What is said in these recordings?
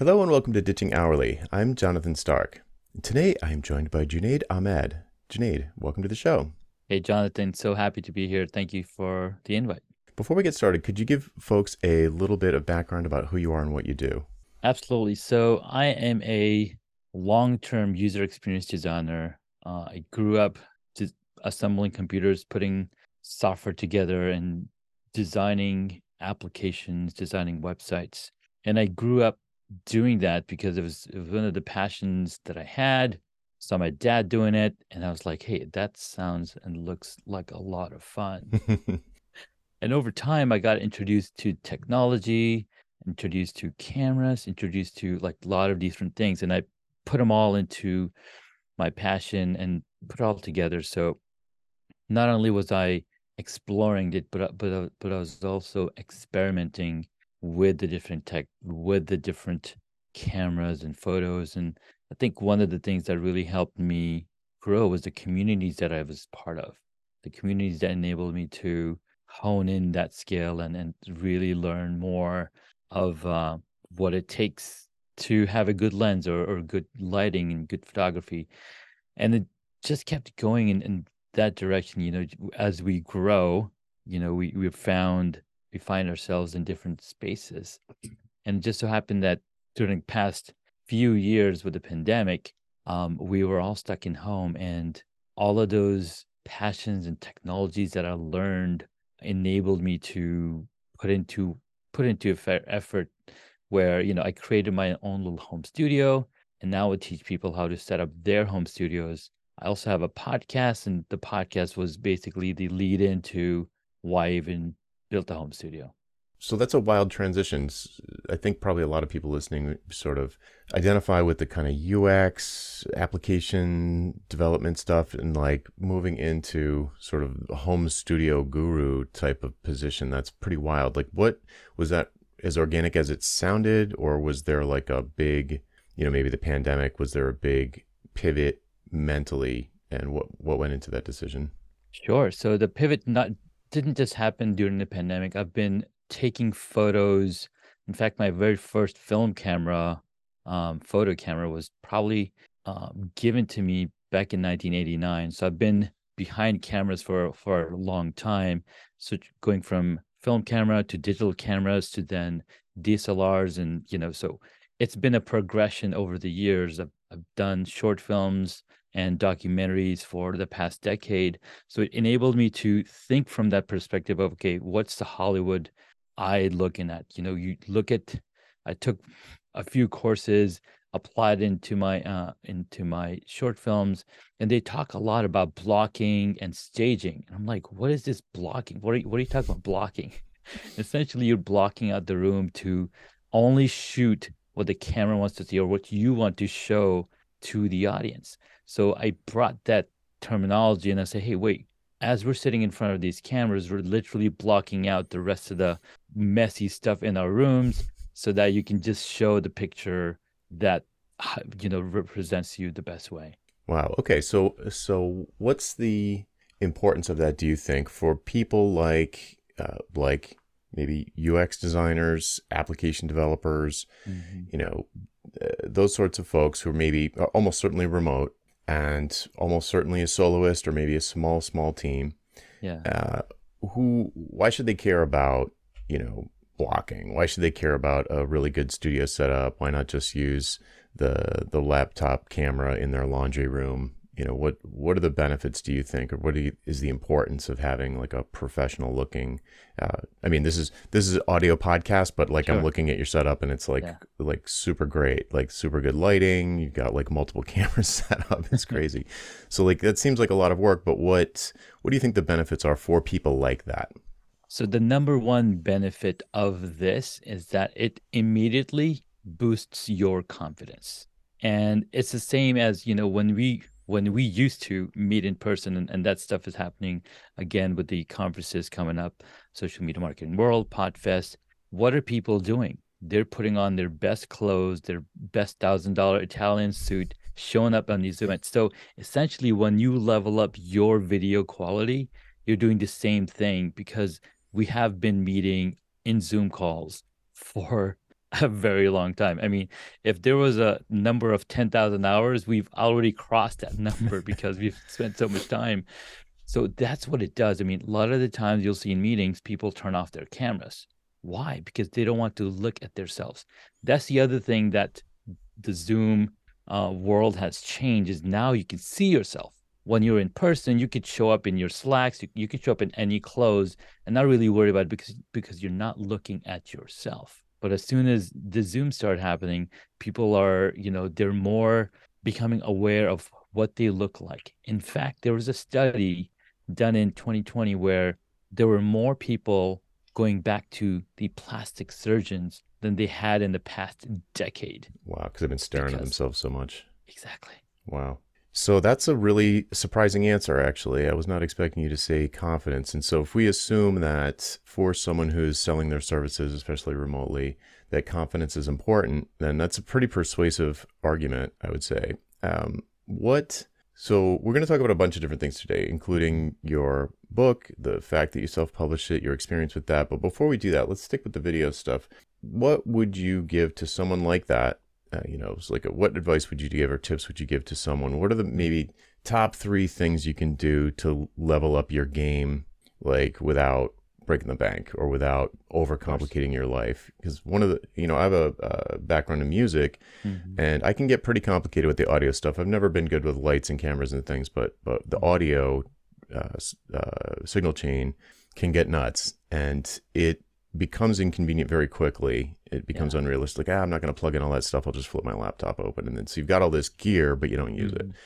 Hello and welcome to Ditching Hourly. I'm Jonathan Stark. Today I am joined by Junaid Ahmed. Junaid, welcome to the show. Hey, Jonathan, so happy to be here. Thank you for the invite. Before we get started, could you give folks a little bit of background about who you are and what you do? Absolutely. So, I am a long term user experience designer. Uh, I grew up just assembling computers, putting software together, and designing applications, designing websites. And I grew up doing that because it was, it was one of the passions that I had. Saw my dad doing it, and I was like, "Hey, that sounds and looks like a lot of fun." and over time, I got introduced to technology, introduced to cameras, introduced to like a lot of different things, and I put them all into my passion and put it all together. So not only was I exploring it, but but but I was also experimenting with the different tech, with the different cameras and photos. And I think one of the things that really helped me grow was the communities that I was part of, the communities that enabled me to hone in that skill and, and really learn more of uh, what it takes to have a good lens or, or good lighting and good photography. And it just kept going in, in that direction. You know, as we grow, you know, we, we've found we find ourselves in different spaces. And just so happened that during past few years with the pandemic, um, we were all stuck in home and all of those passions and technologies that I learned enabled me to put into put into effort where you know I created my own little home studio and now I teach people how to set up their home studios. I also have a podcast and the podcast was basically the lead into why I even built a home studio. So that's a wild transition. I think probably a lot of people listening sort of identify with the kind of UX application development stuff and like moving into sort of home studio guru type of position. That's pretty wild. Like, what was that as organic as it sounded, or was there like a big, you know, maybe the pandemic? Was there a big pivot mentally, and what what went into that decision? Sure. So the pivot not didn't just happen during the pandemic. I've been taking photos. In fact, my very first film camera, um, photo camera, was probably uh, given to me back in 1989. So I've been behind cameras for for a long time. So going from film camera to digital cameras to then DSLRs, and you know, so it's been a progression over the years. I've, I've done short films and documentaries for the past decade. So it enabled me to think from that perspective of okay, what's the Hollywood eye looking at? You know, you look at I took a few courses, applied into my uh, into my short films, and they talk a lot about blocking and staging. And I'm like, what is this blocking? What are you, what are you talking about blocking? Essentially, you're blocking out the room to only shoot what the camera wants to see or what you want to show to the audience. So I brought that terminology and I say, hey, wait, as we're sitting in front of these cameras, we're literally blocking out the rest of the messy stuff in our rooms so that you can just show the picture that you know represents you the best way. Wow. Okay. So so what's the importance of that do you think for people like uh, like maybe UX designers, application developers, mm-hmm. you know, uh, those sorts of folks who are maybe almost certainly remote and almost certainly a soloist or maybe a small small team yeah. uh, who why should they care about you know blocking? Why should they care about a really good studio setup? Why not just use the the laptop camera in their laundry room you know what what are the benefits do you think? Or what you, is the importance of having like a professional looking uh, i mean this is this is audio podcast but like sure. i'm looking at your setup and it's like yeah. like super great like super good lighting. You've got like multiple cameras set up. It's crazy. So like that seems like a lot of work but what what do you think the benefits are for people like that? So the number one benefit of this is that it immediately boosts your confidence. And it's the same as you know when we when we used to meet in person and, and that stuff is happening again with the conferences coming up social media marketing world podfest. What are people doing? They're putting on their best clothes their best thousand dollar italian suit showing up on these events. So essentially when you level up your video quality you're doing the same thing because we have been meeting in zoom calls for a very long time. I mean, if there was a number of 10,000 hours, we've already crossed that number because we've spent so much time. So that's what it does. I mean, a lot of the times you'll see in meetings, people turn off their cameras. Why? Because they don't want to look at themselves. That's the other thing that the Zoom uh, world has changed is now you can see yourself. When you're in person, you could show up in your slacks, you, you could show up in any clothes and not really worry about it because because you're not looking at yourself. But as soon as the Zoom started happening, people are, you know, they're more becoming aware of what they look like. In fact, there was a study done in 2020 where there were more people going back to the plastic surgeons than they had in the past decade. Wow, because they've been staring because, at themselves so much. Exactly. Wow. So that's a really surprising answer, actually. I was not expecting you to say confidence. And so, if we assume that for someone who's selling their services, especially remotely, that confidence is important, then that's a pretty persuasive argument, I would say. Um, what so, we're going to talk about a bunch of different things today, including your book, the fact that you self published it, your experience with that. But before we do that, let's stick with the video stuff. What would you give to someone like that? Uh, you know, it's like a, what advice would you give or tips would you give to someone? What are the maybe top three things you can do to level up your game, like without breaking the bank or without overcomplicating your life because one of the you know i have a, a background in music mm-hmm. and i can get pretty complicated with the audio stuff i've never been good with lights and cameras and things but but the audio uh, uh, signal chain can get nuts and it becomes inconvenient very quickly it becomes yeah. unrealistic ah, i'm not going to plug in all that stuff i'll just flip my laptop open and then so you've got all this gear but you don't use mm-hmm. it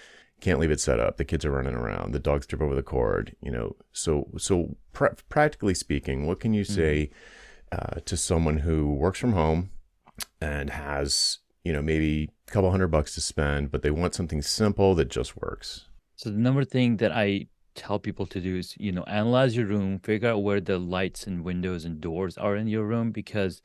can't leave it set up. The kids are running around. The dogs trip over the cord. You know, so so pr- practically speaking, what can you mm-hmm. say uh, to someone who works from home and has you know maybe a couple hundred bucks to spend, but they want something simple that just works? So the number thing that I tell people to do is you know analyze your room, figure out where the lights and windows and doors are in your room because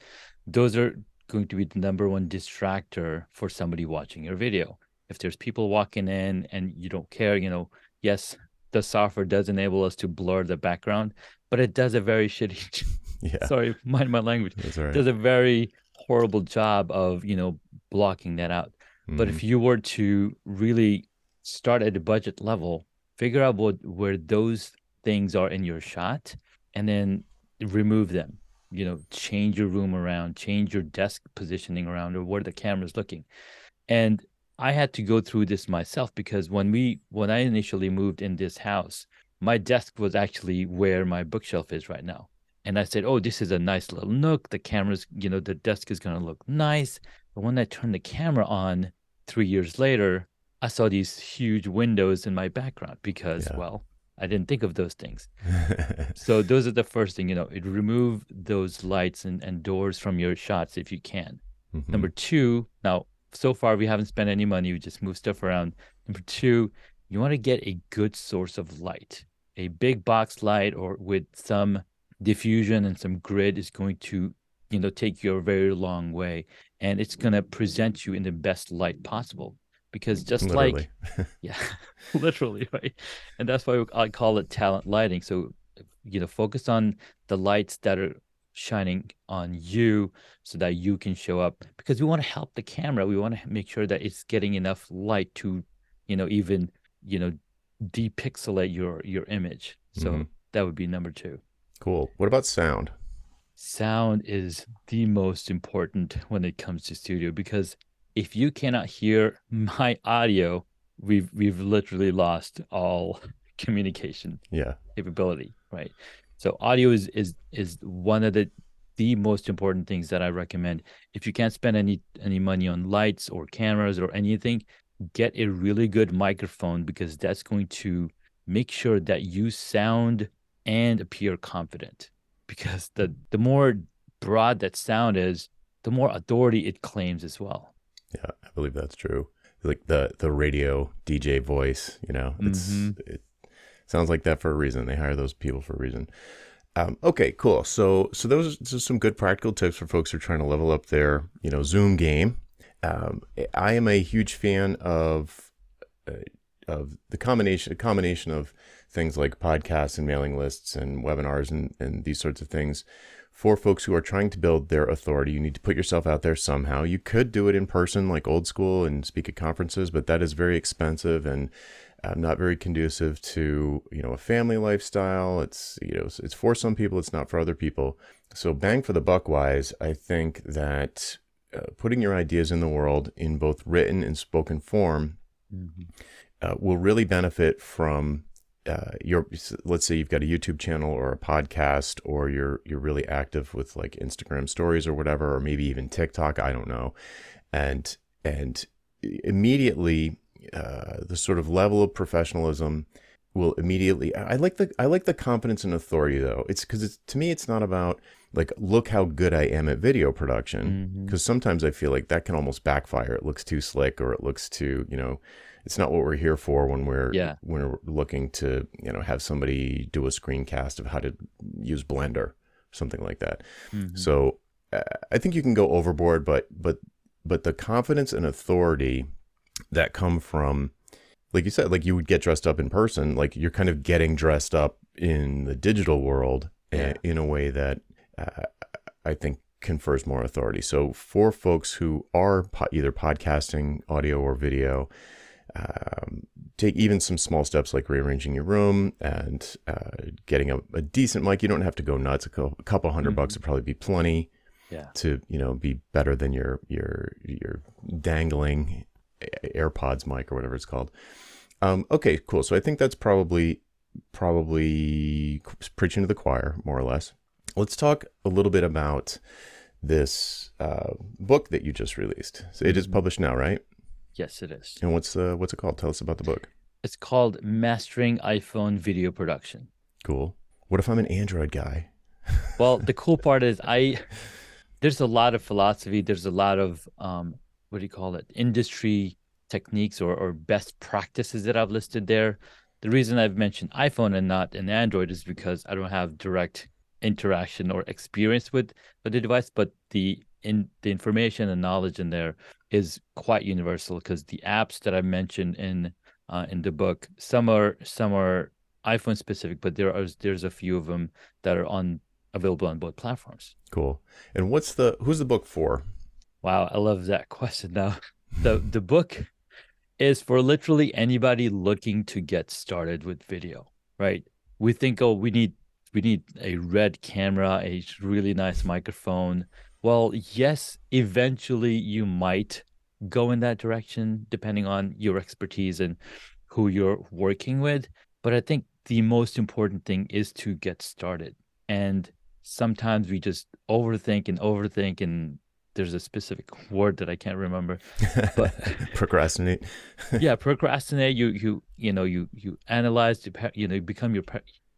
those are going to be the number one distractor for somebody watching your video if there's people walking in and you don't care, you know, yes, the software does enable us to blur the background, but it does a very shitty. yeah. Sorry, mind my language. Right. Does a very horrible job of you know blocking that out. Mm-hmm. But if mm-hmm. you were to really start at a budget level, figure out what where those things are in your shot, and then remove them. You know, change your room around, change your desk positioning around, or where the camera's looking. And I had to go through this myself because when we when I initially moved in this house, my desk was actually where my bookshelf is right now. And I said, "Oh, this is a nice little nook. The camera's, you know, the desk is going to look nice." But when I turned the camera on 3 years later, I saw these huge windows in my background because yeah. well, I didn't think of those things. so those are the first thing, you know, it remove those lights and, and doors from your shots if you can. Mm-hmm. Number two, now so far we haven't spent any money. We just move stuff around. Number two, you want to get a good source of light. A big box light or with some diffusion and some grid is going to, you know, take you a very long way. And it's gonna present you in the best light possible. Because just literally. like yeah, literally, right? And that's why I call it talent lighting. So you know, focus on the lights that are shining on you so that you can show up because we want to help the camera we want to make sure that it's getting enough light to you know even you know depixelate your your image so mm-hmm. that would be number two cool what about sound sound is the most important when it comes to studio because if you cannot hear my audio we've we've literally lost all communication yeah capability right so audio is is is one of the the most important things that I recommend. If you can't spend any any money on lights or cameras or anything, get a really good microphone because that's going to make sure that you sound and appear confident. Because the the more broad that sound is, the more authority it claims as well. Yeah, I believe that's true. Like the the radio DJ voice, you know, it's mm-hmm. it, sounds like that for a reason. They hire those people for a reason. Um, okay, cool. So so those are some good practical tips for folks who are trying to level up their you know Zoom game. Um, I am a huge fan of uh, of the combination a combination of things like podcasts and mailing lists and webinars and, and these sorts of things for folks who are trying to build their authority, you need to put yourself out there somehow. You could do it in person, like old school, and speak at conferences, but that is very expensive and uh, not very conducive to you know a family lifestyle. It's you know it's for some people, it's not for other people. So bang for the buck wise, I think that uh, putting your ideas in the world in both written and spoken form mm-hmm. uh, will really benefit from uh, your let's say you've got a YouTube channel or a podcast or you're you're really active with like Instagram stories or whatever or maybe even TikTok I don't know. And and immediately uh, the sort of level of professionalism will immediately I like the I like the confidence and authority though. It's because it's to me it's not about like look how good I am at video production. Because mm-hmm. sometimes I feel like that can almost backfire. It looks too slick or it looks too you know it's not what we're here for when we're yeah. when we're looking to you know have somebody do a screencast of how to use Blender, something like that. Mm-hmm. So uh, I think you can go overboard, but but but the confidence and authority that come from like you said like you would get dressed up in person like you're kind of getting dressed up in the digital world yeah. in a way that uh, i think confers more authority so for folks who are po- either podcasting audio or video um, take even some small steps like rearranging your room and uh, getting a, a, decent mic. You don't have to go nuts. A couple, a couple 100 mm-hmm. bucks would probably be plenty. Yeah. To you know be better than your your your dangling AirPods mic or whatever it's called. Um, okay, cool. So I think that's probably probably preaching to the choir more or less. Let's talk a little bit about this uh, book that you just released. So it is mm-hmm. published now, right? Yes, it is. And what's uh, what's it called? Tell us about the book. It's called Mastering iPhone Video Production. Cool. What if I'm an Android guy? well, the cool part is I there's a lot of philosophy. There's a lot of um, what do you call it? Industry techniques or, or best practices that I've listed there. The reason I've mentioned iPhone and not an Android is because I don't have direct interaction or experience with, with the device, but the in the information and knowledge in there is quite universal because the apps that I mentioned in uh, in the book, some are some are iPhone specific, but there are there's a few of them that are on available on both platforms. Cool. And what's the who's the book for? Wow, I love that question. Now, the the book is for literally anybody looking to get started with video. Right? We think, oh, we need we need a red camera, a really nice microphone, well, yes, eventually you might go in that direction depending on your expertise and who you're working with. But I think the most important thing is to get started. And sometimes we just overthink and overthink and there's a specific word that I can't remember. But procrastinate. yeah, procrastinate. You you you know you you analyze. You know you become your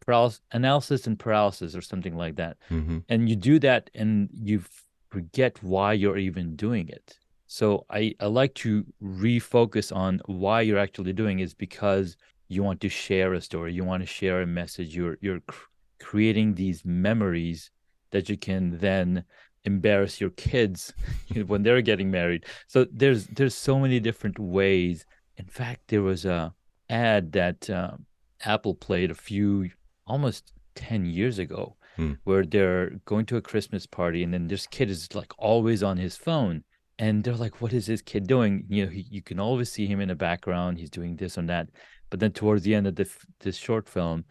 paralysis, analysis and paralysis or something like that. Mm-hmm. And you do that, and you forget why you're even doing it. So I, I like to refocus on why you're actually doing is because you want to share a story, you want to share a message. You're you're cr- creating these memories that you can then embarrass your kids when they're getting married. So there's there's so many different ways. In fact, there was a ad that uh, Apple played a few almost 10 years ago hmm. where they're going to a Christmas party and then this kid is like always on his phone. And they're like, what is this kid doing? You know, he, you can always see him in the background. He's doing this and that. But then towards the end of the, this short film,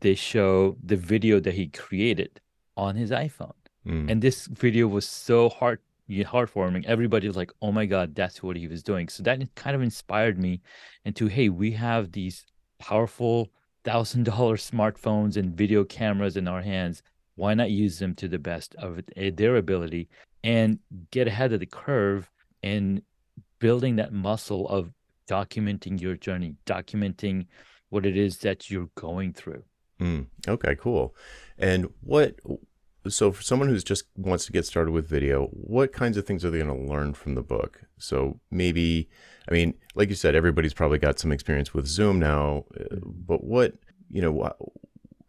they show the video that he created on his iPhone. Hmm. And this video was so heart heartwarming. Everybody was like, "Oh my god, that's what he was doing." So that kind of inspired me into, hey, we have these powerful thousand dollar smartphones and video cameras in our hands why not use them to the best of their ability and get ahead of the curve in building that muscle of documenting your journey documenting what it is that you're going through? Mm, okay cool. And what so for someone who's just wants to get started with video what kinds of things are they going to learn from the book so maybe I mean, like you said, everybody's probably got some experience with Zoom now, uh, but what, you know,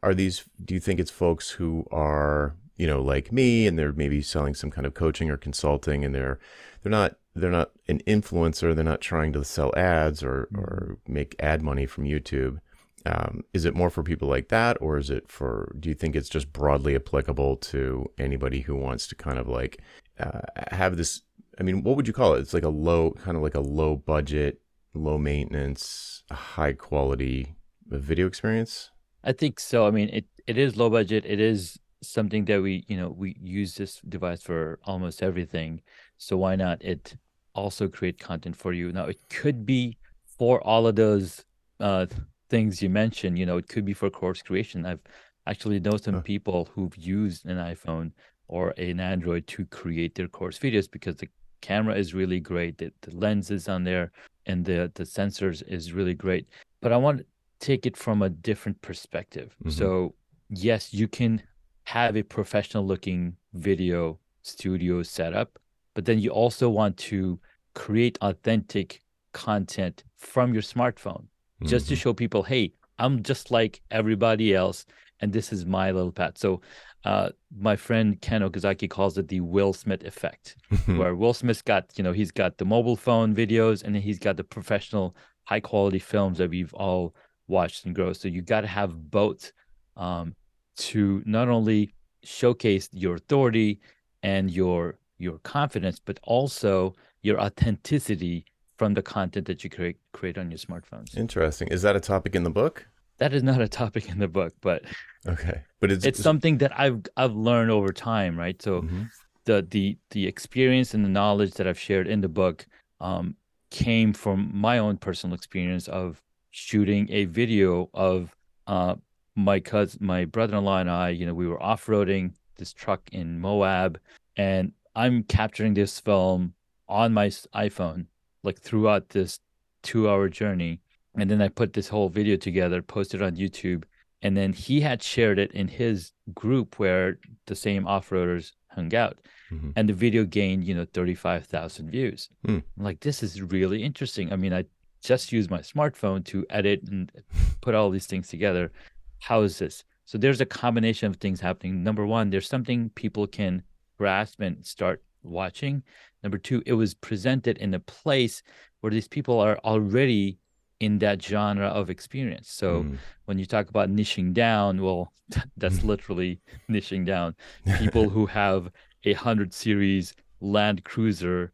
are these, do you think it's folks who are, you know, like me and they're maybe selling some kind of coaching or consulting and they're, they're not, they're not an influencer. They're not trying to sell ads or, or make ad money from YouTube. Um, is it more for people like that, or is it for? Do you think it's just broadly applicable to anybody who wants to kind of like uh, have this? I mean, what would you call it? It's like a low, kind of like a low budget, low maintenance, high quality video experience. I think so. I mean, it it is low budget. It is something that we you know we use this device for almost everything. So why not it also create content for you? Now it could be for all of those uh, things you mentioned, you know, it could be for course creation. I've actually know some people who've used an iPhone or an Android to create their course videos because the camera is really great, the, the lens is on there, and the the sensors is really great. But I want to take it from a different perspective. Mm-hmm. So yes, you can have a professional looking video studio setup, but then you also want to create authentic content from your smartphone just mm-hmm. to show people, hey, I'm just like everybody else, and this is my little path. So, uh, my friend Ken Okazaki calls it the Will Smith effect, where Will Smith's got, you know, he's got the mobile phone videos, and then he's got the professional, high quality films that we've all watched and grow. So you got to have both um, to not only showcase your authority and your your confidence, but also your authenticity from the content that you create create on your smartphones. Interesting. Is that a topic in the book? That is not a topic in the book, but okay, but it's it's something that I've I've learned over time, right? So mm-hmm. the the the experience and the knowledge that I've shared in the book um, came from my own personal experience of shooting a video of uh, my cousin, my brother-in-law, and I. You know, we were off-roading this truck in Moab, and I'm capturing this film on my iPhone like throughout this two hour journey. And then I put this whole video together, posted on YouTube. And then he had shared it in his group where the same off roaders hung out. Mm-hmm. And the video gained, you know, 35,000 views. Mm. I'm like, this is really interesting. I mean, I just used my smartphone to edit and put all these things together. How is this? So there's a combination of things happening. Number one, there's something people can grasp and start watching. Number two, it was presented in a place where these people are already in that genre of experience. So mm. when you talk about niching down, well, that's literally niching down. People who have a hundred series Land Cruiser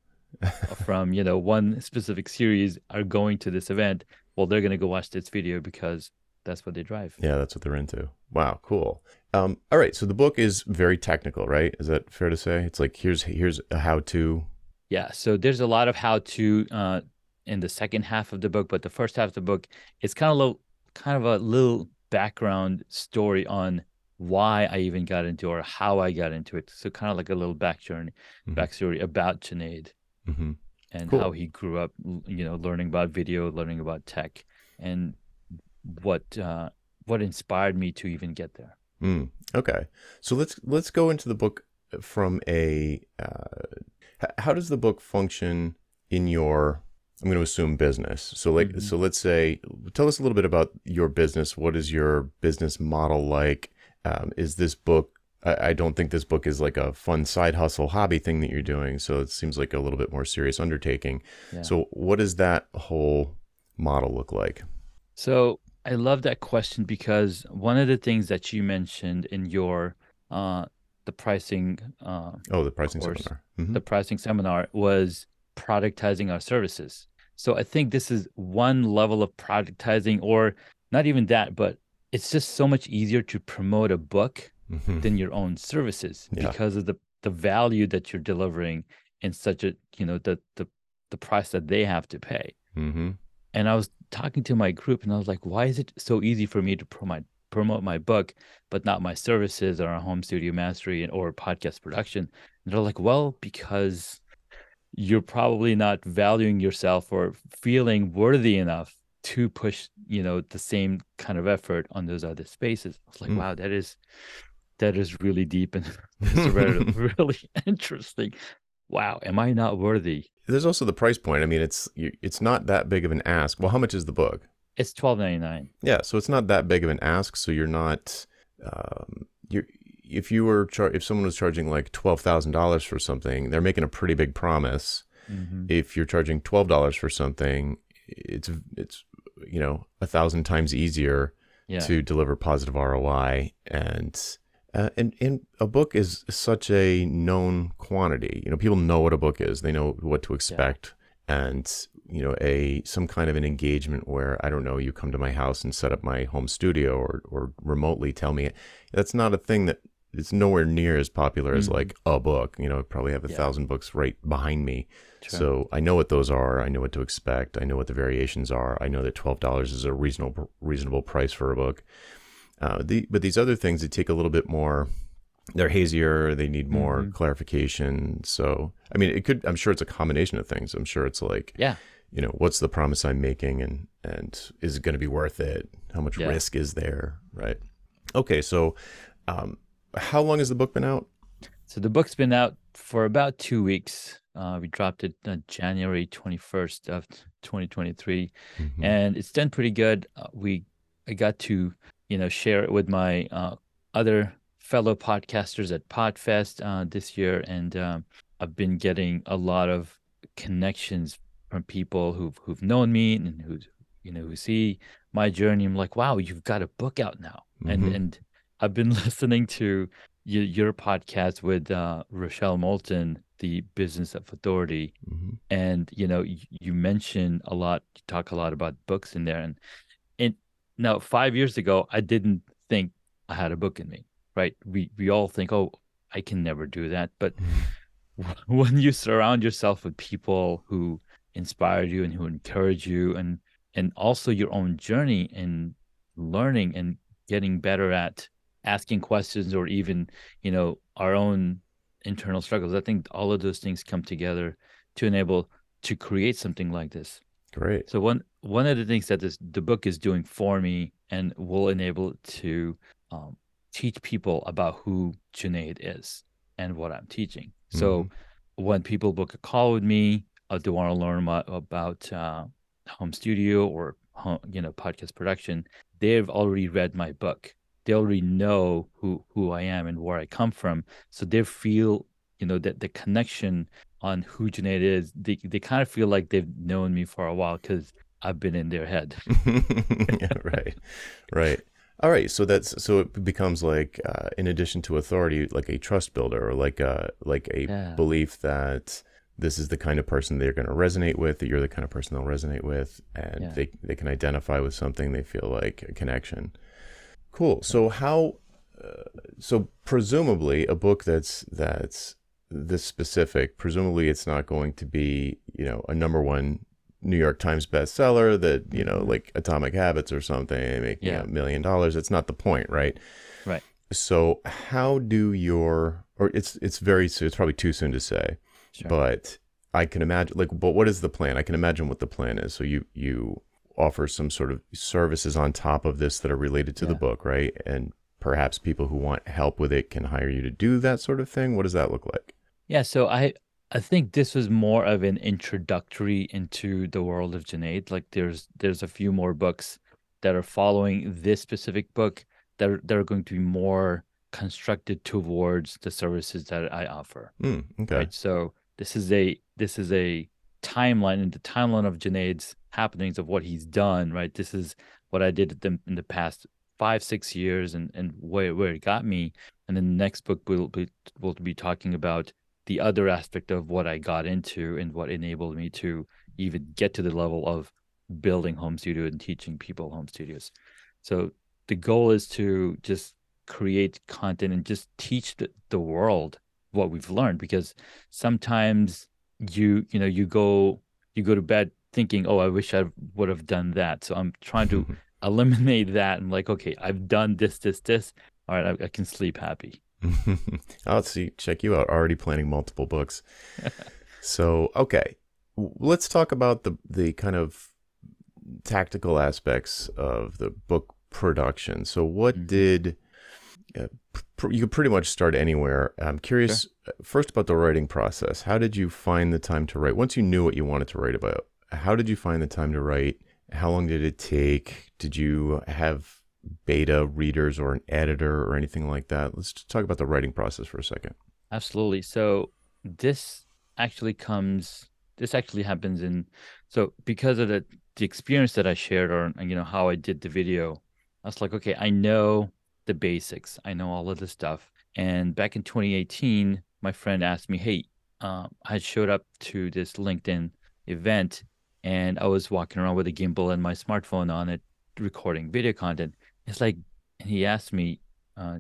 from you know one specific series are going to this event. Well, they're gonna go watch this video because that's what they drive. Yeah, that's what they're into. Wow, cool. Um, all right, so the book is very technical, right? Is that fair to say? It's like here's here's a how to yeah, so there's a lot of how to uh, in the second half of the book, but the first half of the book is kind of little, kind of a little background story on why I even got into or how I got into it. So kind of like a little back journey, mm-hmm. backstory about Junaid mm-hmm. and cool. how he grew up, you know, learning about video, learning about tech, and what uh, what inspired me to even get there. Mm, okay, so let's let's go into the book from a uh, how does the book function in your i'm going to assume business so like mm-hmm. so let's say tell us a little bit about your business what is your business model like um, is this book I, I don't think this book is like a fun side hustle hobby thing that you're doing so it seems like a little bit more serious undertaking yeah. so what does that whole model look like so i love that question because one of the things that you mentioned in your uh, the pricing uh, oh the pricing course, seminar mm-hmm. the pricing seminar was productizing our services so i think this is one level of productizing or not even that but it's just so much easier to promote a book mm-hmm. than your own services yeah. because of the the value that you're delivering in such a you know the the the price that they have to pay mm-hmm. and i was talking to my group and i was like why is it so easy for me to promote promote my book, but not my services or home studio mastery or podcast production. And they're like, well, because you're probably not valuing yourself or feeling worthy enough to push, you know, the same kind of effort on those other spaces. I was like, mm. wow, that is that is really deep and really, really interesting. Wow, am I not worthy? There's also the price point. I mean, it's it's not that big of an ask. Well, how much is the book? It's twelve ninety nine. Yeah, so it's not that big of an ask. So you're not, um, you're if you were char- if someone was charging like twelve thousand dollars for something, they're making a pretty big promise. Mm-hmm. If you're charging twelve dollars for something, it's it's you know a thousand times easier Yeah. to deliver positive ROI. And uh, and and a book is such a known quantity. You know, people know what a book is. They know what to expect. And you know, a some kind of an engagement where I don't know, you come to my house and set up my home studio or or remotely tell me that's not a thing that it's nowhere near as popular as Mhm. like a book. You know, I probably have a Yeah. thousand books right behind me. Sure. So I know what those are. I know what to expect. I know what the variations are. I know that twelve dollars is a reasonable reasonable price for a book. Uh, the, but these other things, they take a little bit more. They're hazier. They need more Mhm. clarification. So I mean, it could. I'm sure it's a combination of things. I'm sure it's like yeah. you know, what's the promise I'm making, and and is it going to be worth it? How much Yeah. risk is there? Right. Okay. So, um, how long has the book been out? So the book's been out for about two weeks. Uh, we dropped it uh, January 21st of 2023, Mhm. and it's done pretty good. Uh, we I got to you know share it with my uh, other fellow podcasters at Podfest uh, this year, and um, I've been getting a lot of connections from people who've who've known me and who you know who see my journey. I'm like, wow, you've got a book out now, and Mhm. and I've been listening to your, your podcast with uh, Rochelle Moulton, the Business of Authority, Mhm. and you know you, you mention a lot, you talk a lot about books in there, and and now five years ago I didn't think I had a book in me, right? We we all think, oh, I can never do that, but mm-hmm. when you surround yourself with people who inspire you and who encourage you and and also your own journey in learning and getting better at asking questions or even you know our own internal struggles i think all of those things come together to enable to create something like this Great. so one one of the things that this the book is doing for me and will enable it to um, teach people about who Junaid is and what I'm teaching. So when people book a call with me, uh, they want to learn about, about uh, home studio or home, you know podcast production. They've already read my book. They already know who who I am and where I come from. So they feel you know that the connection on who Junaid is. They they kind of feel like they've known me for a while because I've been in their head. yeah, right, right. All right. So that's so it becomes like, uh, in addition to authority, like a trust builder, or like a like a Yeah. belief that this is the kind of person they're going to resonate with, that you're the kind of person they'll resonate with, and Yeah. they they can identify with something. They feel like a connection. Cool. So how? Uh, so presumably, a book that's that's this specific, presumably it's not going to be you know a number one New York Times bestseller that you know Mhm. like Atomic Habits or something making Yeah. a million dollars. It's not the point, right? Right. So how do your or it's it's very it's probably too soon to say, Sure. but I can imagine like but what is the plan? I can imagine what the plan is. So you you offer some sort of services on top of this that are related to the book, right? And perhaps people who want help with it can hire you to do that sort of thing. What does that look like? Yeah, so I I think this was more of an introductory into the world of Junaid. Like there's there's a few more books that are following this specific book that are, that are going to be more constructed towards the services that I offer. Hmm, okay. Right. So this is a this is a timeline in the timeline of Junaid's happenings of what he's done. Right. This is what I did them in the past five six years and and where where it got me. And then the next book will be will be talking about the other aspect of what I got into and what enabled me to even get to the level of building home studio and teaching people home studios. So the goal is to just create content and just teach the, the world what we've learned because sometimes you you know you go you go to bed thinking oh i wish i would have done that. So i'm trying to eliminate that and like okay i've done this this this. All right i, I can sleep happy I'll see. Check you out. Already planning multiple books. so okay, let's talk about the the kind of tactical aspects of the book production. So what Mhm. did uh, pr- you could pretty much start anywhere. I'm curious uh, first about the writing process. How did you find the time to write? Once you knew what you wanted to write about, how did you find the time to write? How long did it take? Did you have beta readers or an editor or anything like that? Let's talk about the writing process for a second. Absolutely. So this actually comes this actually happens in so because of the the experience that I shared or you know how I did the video I was like, okay, I know the basics. I know all of this stuff. And back in 2018, my friend asked me, hey, uh, I showed up to this LinkedIn event and I was walking around with a gimbal and my smartphone on it, recording video content. It's like, he asked me, uh,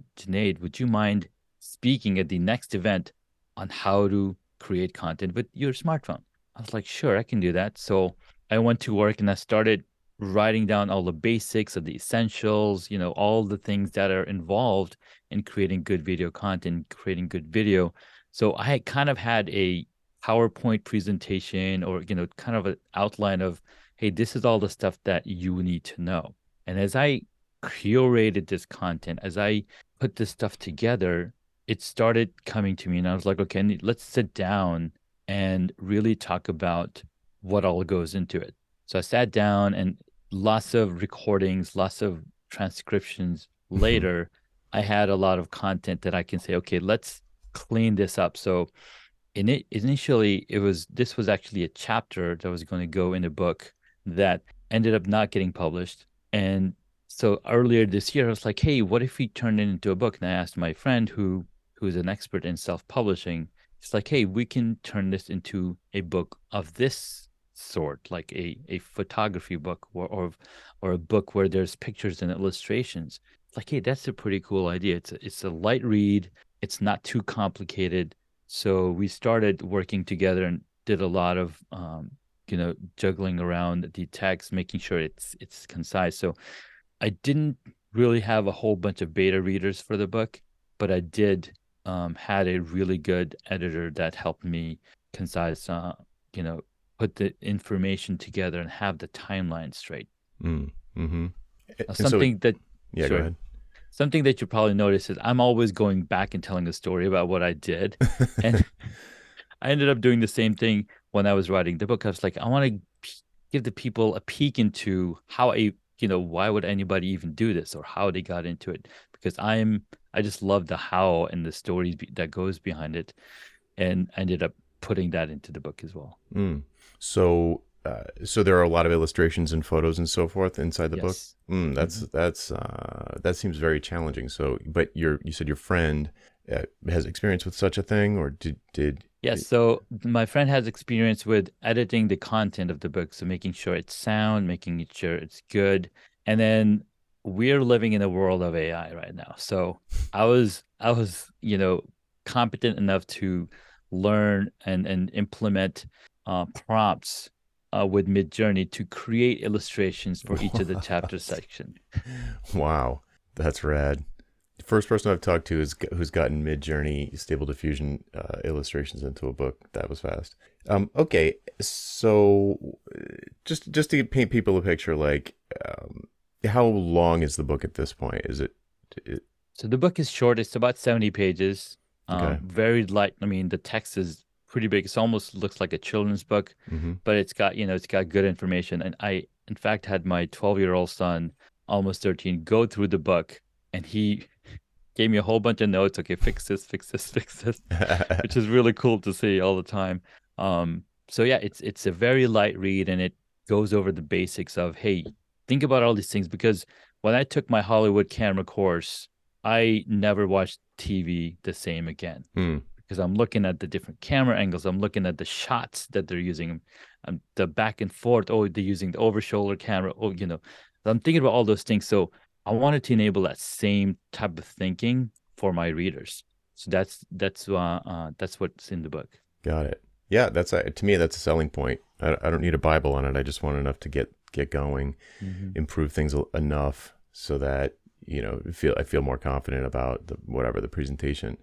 would you mind speaking at the next event on how to create content with your smartphone? I was like, sure, I can do that. So I went to work and I started writing down all the basics of the essentials, you know, all the things that are involved in creating good video content, creating good video. So I kind of had a PowerPoint presentation or, you know, kind of an outline of, hey, this is all the stuff that you need to know. And as I curated this content, as I put this stuff together, it started coming to me and I was like, okay, let's sit down and really talk about what all goes into it. So I sat down and lots of recordings, lots of transcriptions mm-hmm. later, I had a lot of content that I can say, okay, let's clean this up. So in it initially it was this was actually a chapter that was going to go in a book that ended up not getting published. And so earlier this year, I was like, hey, what if we turned it into a book? And I asked my friend who who's an expert in self-publishing, it's like, hey, we can turn this into a book of this sort, like a, a photography book or, or or a book where there's pictures and illustrations. Like, hey, that's a pretty cool idea. It's a, it's a light read. It's not too complicated. So we started working together and did a lot of um, you know juggling around the text, making sure it's it's concise. So I didn't really have a whole bunch of beta readers for the book, but I did um, had a really good editor that helped me concise, uh, you know, put the information together and have the timeline straight. Mm, hmm uh, something so, that yeah, go ahead. Something that you probably notice is I'm always going back and telling a story about what I did, and I ended up doing the same thing when I was writing the book. I was like, I want to give the people a peek into how a you know why would anybody even do this or how they got into it because I'm I just love the how and the stories that goes behind it, and I ended up putting that into the book as well. Mm. So, uh, so there are a lot of illustrations and photos and so forth inside the yes. book. Mm, that's mm-hmm. that's uh, that seems very challenging. So, but your you said your friend uh, has experience with such a thing, or did did Yes. So my friend has experience with editing the content of the book, so making sure it's sound, making sure it's good, and then we're living in a world of AI right now. So I was I was you know competent enough to learn and and implement uh, prompts uh, with Midjourney to create illustrations for each of the chapter section. Wow, that's rad. First person I've talked to is who's gotten Midjourney Stable Diffusion uh, illustrations into a book. That was fast. Um, okay, so just just to paint people a picture, like um, how long is the book at this point? Is it, it... So the book is short. It's about seventy pages. Um, okay. very light. I mean, the text is pretty big. It almost looks like a children's book, mm-hmm. but it's got you know it's got good information. And I, in fact, had my 12 year old son, almost 13, go through the book, and he gave me a whole bunch of notes. Okay, fix this, fix this, fix this, which is really cool to see all the time. Um, so yeah, it's it's a very light read, and it goes over the basics of hey, think about all these things because when I took my Hollywood camera course, I never watched TV the same again. Mm because I'm looking at the different camera angles. I'm looking at the shots that they're using, um, the back and forth. Oh, they're using the over shoulder camera. Oh, you know, I'm thinking about all those things. So I wanted to enable that same type of thinking for my readers. So that's that's uh, uh that's what's in the book. Got it. Yeah, that's a, to me that's a selling point. I, I don't need a Bible on it. I just want enough to get get going, mm-hmm. improve things enough so that you know feel I feel more confident about the whatever the presentation.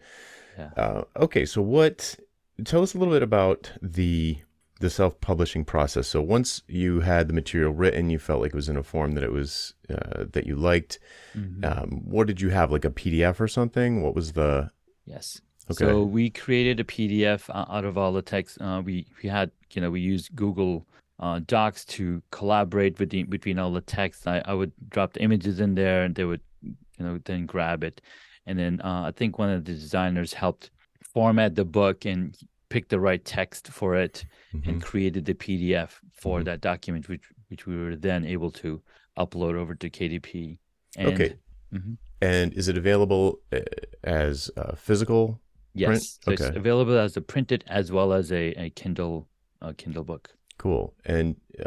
Yeah. Uh, okay, so what? Tell us a little bit about the the self publishing process. So once you had the material written, you felt like it was in a form that it was uh, that you liked. Mm-hmm. Um, what did you have? Like a PDF or something? What was the? Yes. Okay. So we created a PDF out of all the text. Uh, we we had you know we used Google uh, Docs to collaborate with the, between all the text. I, I would drop the images in there, and they would you know then grab it. And then uh, I think one of the designers helped format the book and pick the right text for it mm-hmm. and created the PDF for mm-hmm. that document, which which we were then able to upload over to KDP. And, okay. Mhm. And is it available uh, as physical? Yes. So Okay. it's available as a printed as well as a, a Kindle uh, Kindle book. Cool. And uh,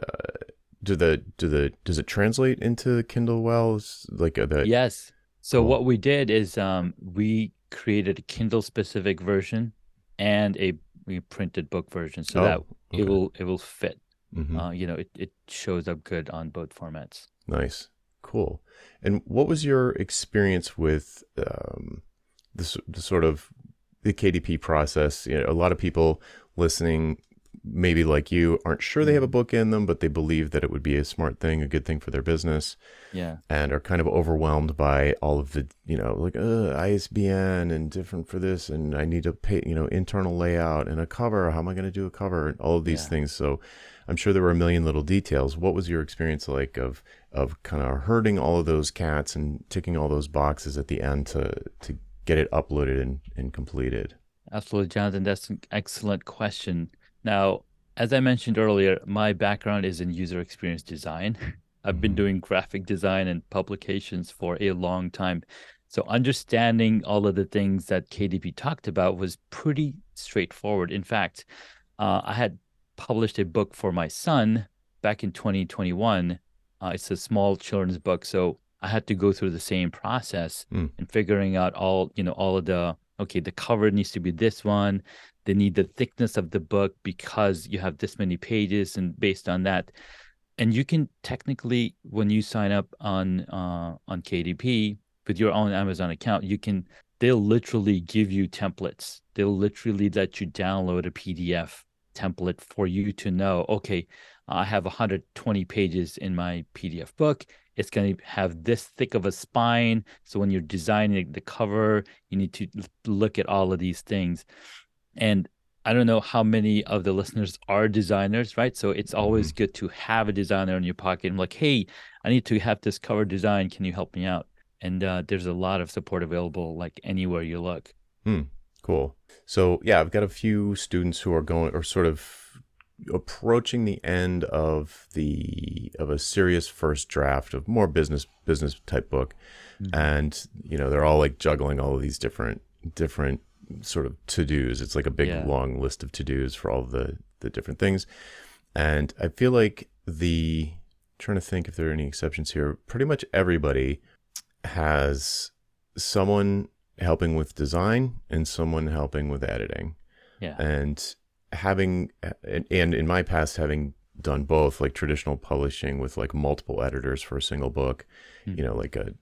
do the do the does it translate into Kindle well? Like the Yes. So Cool. what we did is um, we created a Kindle specific version and a printed book version so that okay. it will it will fit. Mhm. Uh, you know, it, it shows up good on both formats. Nice. Cool. And what was your experience with um, the, the sort of the KDP process? You know, a lot of people listening, maybe like you, aren't sure they have a book in them, but they believe that it would be a smart thing, a good thing for their business, Yeah. and are kind of overwhelmed by all of the, you know, like uh, ISBN and different for this, and I need to pay, you know, internal layout and a cover. How am I going to do a cover? And all of these Yeah. things. So I'm sure there were a million little details. What was your experience like of of kind of herding all of those cats and ticking all those boxes at the end to to get it uploaded and, and completed? Absolutely, Jonathan. That's an excellent question. Now, as I mentioned earlier, my background is in user experience design. I've been Mhm. doing graphic design and publications for a long time. So, understanding all of the things that KDP talked about was pretty straightforward. In fact, uh, I had published a book for my son back in 2021. Uh, it's a small children's book. So, I had to go through the same process Mm. and figuring out all, you know, all of the, okay, the cover needs to be this one. They need the thickness of the book because you have this many pages, and based on that, and you can technically, when you sign up on uh, on KDP with your own Amazon account, you can. They'll literally give you templates. They'll literally let you download a PDF template for you to know. Okay, I have 120 pages in my PDF book. It's going to have this thick of a spine. So when you're designing the cover, you need to look at all of these things. And I don't know how many of the listeners are designers, right? So it's always good to have a designer in your pocket. I'm like, hey, I need to have this cover design. Can you help me out? And uh, there's a lot of support available, like anywhere you look. Hmm. Cool. So yeah, I've got a few students who are going or sort of approaching the end of the of a serious first draft of more business business type book, and you know they're all like juggling all of these different different sort of to dos. It's like a big Yeah. long list of to dos for all the the different things, and I feel like the trying to think if there are any exceptions here. Pretty much everybody has someone helping with design and someone helping with editing Yeah. and having and, and in my past having done both like traditional publishing with like multiple editors for a single book hmm. you know like a,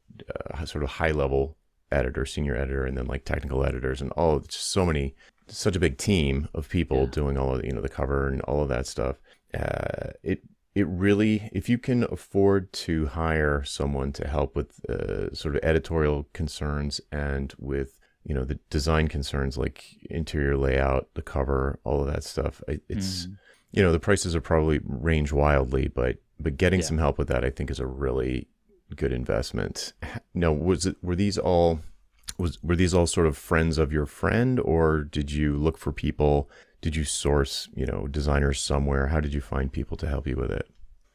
a sort of high level editor senior editor and then like technical editors and all just so many such a big team of people Yeah. doing all of you know the cover and all of that stuff uh, it it really if you can afford to hire someone to help with uh, sort of editorial concerns and with you know the design concerns like interior layout the cover all of that stuff it's Mhm. you know the prices are probably range wildly but but getting Yeah. some help with that i think is a really good investment now was it were these all was were these all sort of friends of your friend or did you look for people did you source you know designers somewhere how did you find people to help you with it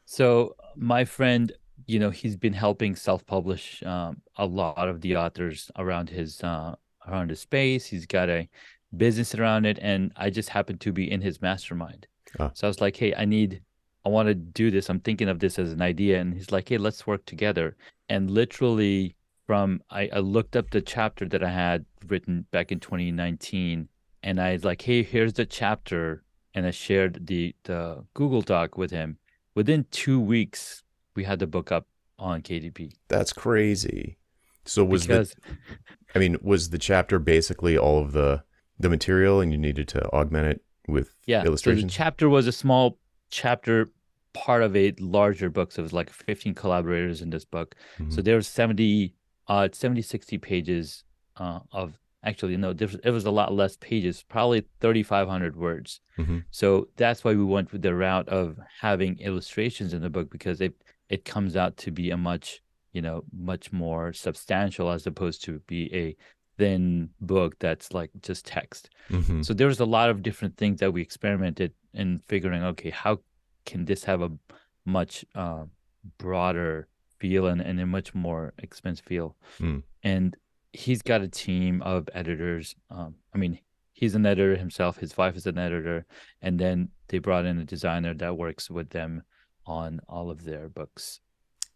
So my friend, you know, he's been helping self-publish um, a lot of the authors around his uh, around his space. He's got a business around it, and I just happened to be in his mastermind. Ah. So I was like, "Hey, I need, I want to do this. I'm thinking of this as an idea." And he's like, "Hey, let's work together." And literally, from I, I looked up the chapter that I had written back in 2019, and I was like, "Hey, here's the chapter," and I shared the the Google Doc with him within two weeks we had the book up on kdp that's crazy so was because the i mean was the chapter basically all of the the material and you needed to augment it with yeah illustrations? so the chapter was a small chapter part of a larger book so it was like 15 collaborators in this book Mhm. so there was 70 uh 70 60 pages uh of actually no there it was a lot less pages probably 3500 words Mhm. so that's why we went with the route of having illustrations in the book because it it comes out to be a much you know much more substantial as opposed to be a thin book that's like just text Mhm. so there was a lot of different things that we experimented in figuring okay how can this have a much uh, broader feel and, and a much more expensive feel. Mm. And he's got a team of editors. Um, I mean, he's an editor himself. His wife is an editor, and then they brought in a designer that works with them on all of their books.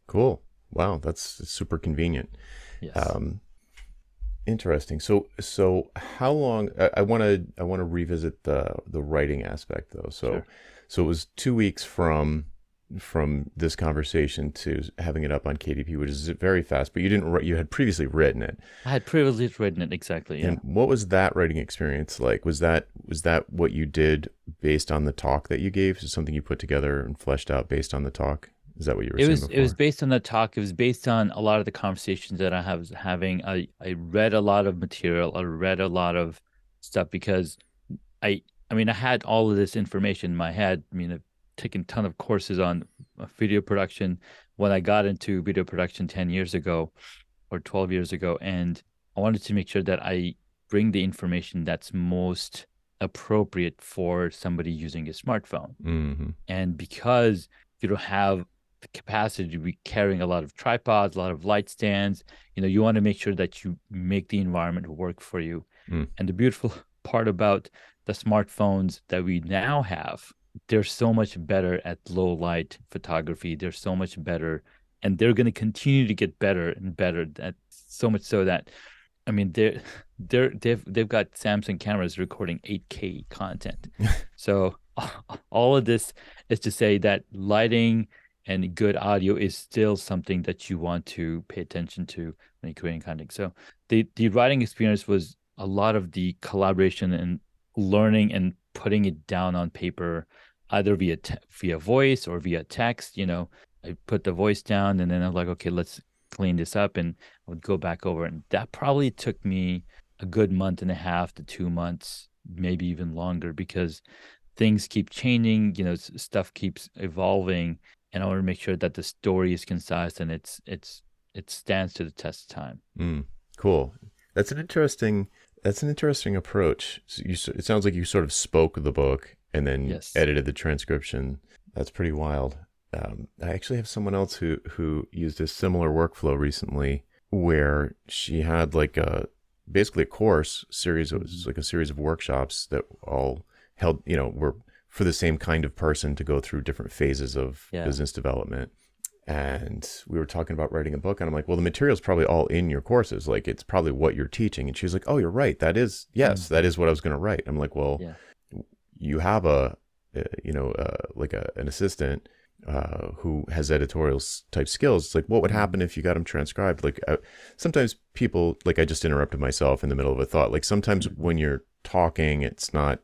Cool. Wow, that's super convenient. Yes. Um, interesting. So, so how long? I want to I want to revisit the the writing aspect though. So, Sure. So it was two weeks from from this conversation to having it up on KDP, which is very fast. But you didn't write. You had previously written it. I had previously written it exactly. Yeah. And what was that writing experience like? Was that was that what you did based on the talk that you gave? Is it something you put together and fleshed out based on the talk? Is that what you were it saying was before? it was based on the talk. It was based on a lot of the conversations that I have was having. I I read a lot of material. I read a lot of stuff because I I mean I had all of this information in my head. I mean I've taken a ton of courses on uh, video production when I got into video production ten years ago or twelve years ago, and I wanted to make sure that I bring the information that's most appropriate for somebody using a smartphone. hmm And because you don't have the capacity to be carrying a lot of tripods, a lot of light stands, you know, you want to make sure that you make the environment work for you. Mm. And the beautiful part about the smartphones that we now have, they're so much better at low light photography. They're so much better, and they're going to continue to get better and better. That so much so that, I mean, they're they're they've they've got Samsung cameras recording 8K content. so all of this is to say that lighting and good audio is still something that you want to pay attention to when you're creating content. So the the writing experience was a lot of the collaboration and learning and putting it down on paper, either via te- via voice or via text. You know, I put the voice down and then I'm like, okay, let's clean this up, and I would go back over, and that probably took me a good month and a half to two months, maybe even longer, because things keep changing. You know, stuff keeps evolving, and I want to make sure that the story is concise and it's it's it stands to the test of time. Mm, cool. That's an interesting. That's an interesting approach. So you, it sounds like you sort of spoke the book and then Yes. edited the transcription. That's pretty wild. Um, I actually have someone else who who used a similar workflow recently, where she had like a basically a course series. It was like a series of workshops that all held, you know, were for the same kind of person to go through different phases of Yeah. business development and we were talking about writing a book and i'm like well the material's probably all in your courses. Like it's probably what you're teaching. And she's like oh you're right. That is yes that is what i was going to write. I'm like well Yeah. you have a uh, you know uh, like a, an assistant uh, who has editorial type skills. It's like what would happen if you got them transcribed? Like uh, sometimes people like i just interrupted myself in the middle of a thought. Like sometimes when you're talking it's not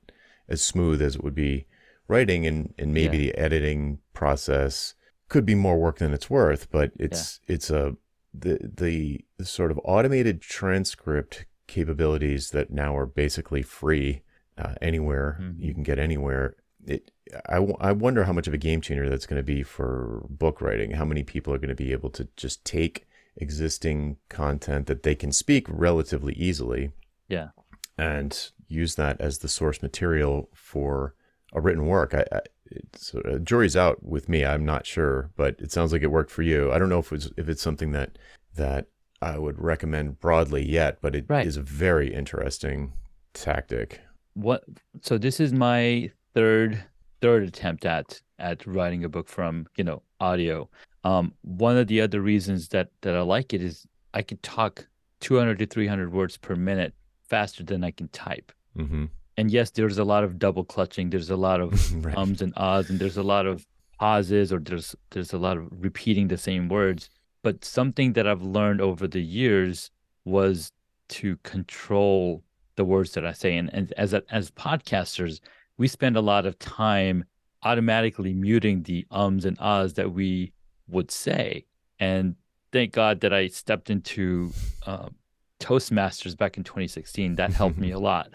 as smooth as it would be writing and and maybe Yeah. the editing process could be more work than it's worth but it's it's a the the sort of automated transcript capabilities that now are basically free uh, anywhere Mhm. you can get anywhere it I, w- I wonder how much of a game changer that's going to be for book writing how many people are going to be able to just take existing content that they can speak relatively easily Yeah. and use that as the source material for a written work. I, I it's, uh, jury's out with me. I'm not sure, but it sounds like it worked for you. I don't know if it's if it's something that that I would recommend broadly yet, but it is Right. a very interesting tactic. what so this is my third third attempt at at writing a book from you know audio um one of the other reasons that that i like it is i can talk 200 to 300 words per minute faster than i can type hmm and yes there's a lot of double clutching there's a lot of right. ums and ahs and there's a lot of pauses or there's there's a lot of repeating the same words but something that i've learned over the years was to control the words that i say and, and as a, as podcasters we spend a lot of time automatically muting the ums and ahs that we would say and thank god that i stepped into um, toastmasters back in 2016 that helped me a lot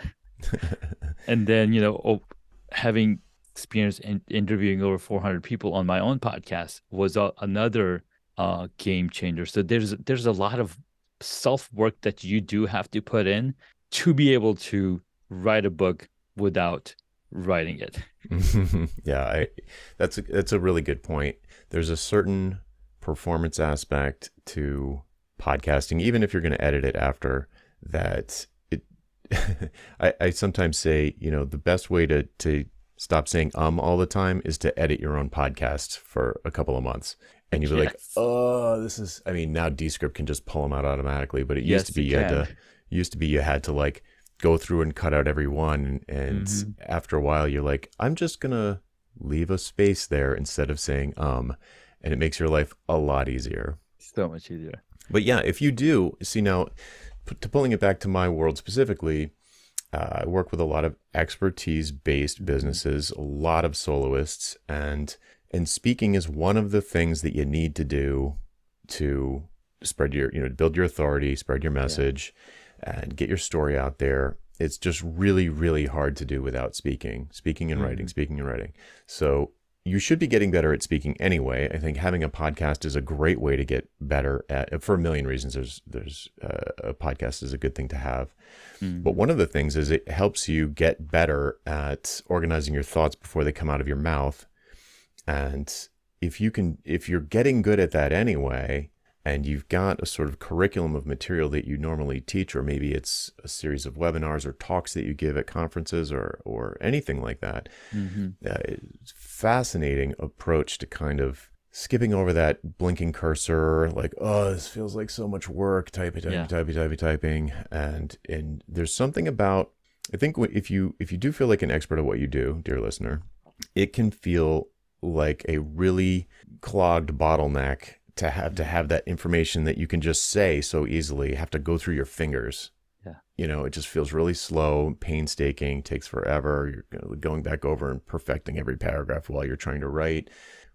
and then you know oh, having experience in interviewing over 400 people on my own podcast was a, another uh, game changer so there's there's a lot of self work that you do have to put in to be able to write a book without writing it yeah, I, that's a, that's a really good point. There's a certain performance aspect to podcasting, even if you're going to edit it after that. I, I sometimes say, you know, the best way to to stop saying um all the time is to edit your own podcast for a couple of months. And you'll be yes. like, oh, this is. I mean, now Descript can just pull them out automatically, but it yes, used to be you, you had to used to be you had to like go through and cut out every one, and mm-hmm. after a while, you're like, I'm just gonna leave a space there instead of saying um, and it makes your life a lot easier. So much easier. But yeah, if you do see now, to pulling it back to my world specifically, uh, I work with a lot of expertise based businesses, a lot of soloists, and and speaking is one of the things that you need to do to spread your you know build your authority, spread your message, yeah. and get your story out there. It's just really really hard to do without speaking, speaking and mm-hmm. writing, speaking and writing. So you should be getting better at speaking anyway. I think having a podcast is a great way to get better at for a million reasons. There's there's uh, a podcast is a good thing to have, mm-hmm. but one of the things is it helps you get better at organizing your thoughts before they come out of your mouth, and if you can if you're getting good at that anyway, and you've got a sort of curriculum of material that you normally teach, or maybe it's a series of webinars or talks that you give at conferences or or anything like that. Mm-hmm. Uh, fascinating approach to kind of skipping over that blinking cursor, like oh, this feels like so much work, typing, typing, yeah. typing, typing, typing, and and there's something about I think if you if you do feel like an expert at what you do, dear listener, it can feel like a really clogged bottleneck to have to have that information that you can just say so easily have to go through your fingers. Yeah. You know it just feels really slow painstaking takes forever. You're going back over and perfecting every paragraph while you're trying to write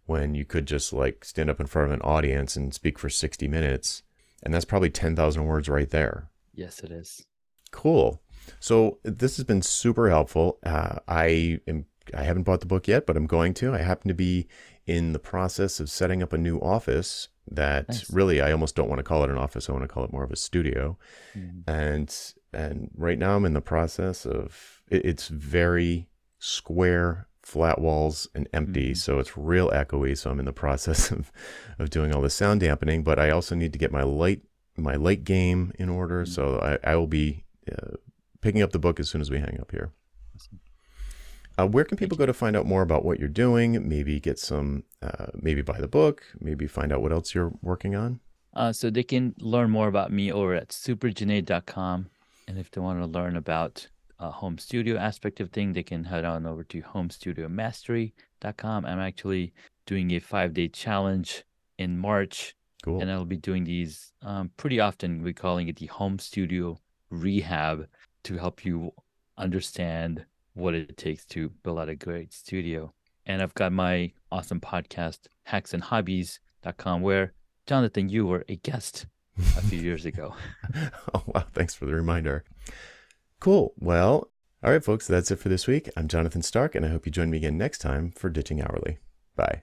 when you could just like stand up in front of an audience and speak for 60 minutes and that's probably 10,000 words right there. Yes it is. Cool. So this has been super helpful. Uh, i am I haven't bought the book yet, but I'm going to. I happen to be in the process of setting up a new office that nice. really I almost don't want to call it an office. I want to call it more of a studio. Mm-hmm. And and right now I'm in the process of it, it's very square, flat walls and empty, mm-hmm. so it's real echoey. So I'm in the process of of doing all the sound dampening, but I also need to get my light my light game in order. Mm-hmm. So I, I will be uh, picking up the book as soon as we hang up here. Uh, where can people go to find out more about what you're doing? Maybe get some, uh, maybe buy the book, maybe find out what else you're working on? Uh, so they can learn more about me over at superjunaid.com. And if they want to learn about a home studio aspect of thing, they can head on over to homestudiomastery.com. I'm actually doing a five day challenge in March. Cool. And I'll be doing these um, pretty often. We're calling it the home studio rehab to help you understand what it takes to build out a great studio. And I've got my awesome podcast, hacksandhobbies.com, where Jonathan, you were a guest a few years ago. oh, wow. Thanks for the reminder. Cool. Well, all right, folks, that's it for this week. I'm Jonathan Stark, and I hope you join me again next time for Ditching Hourly. Bye.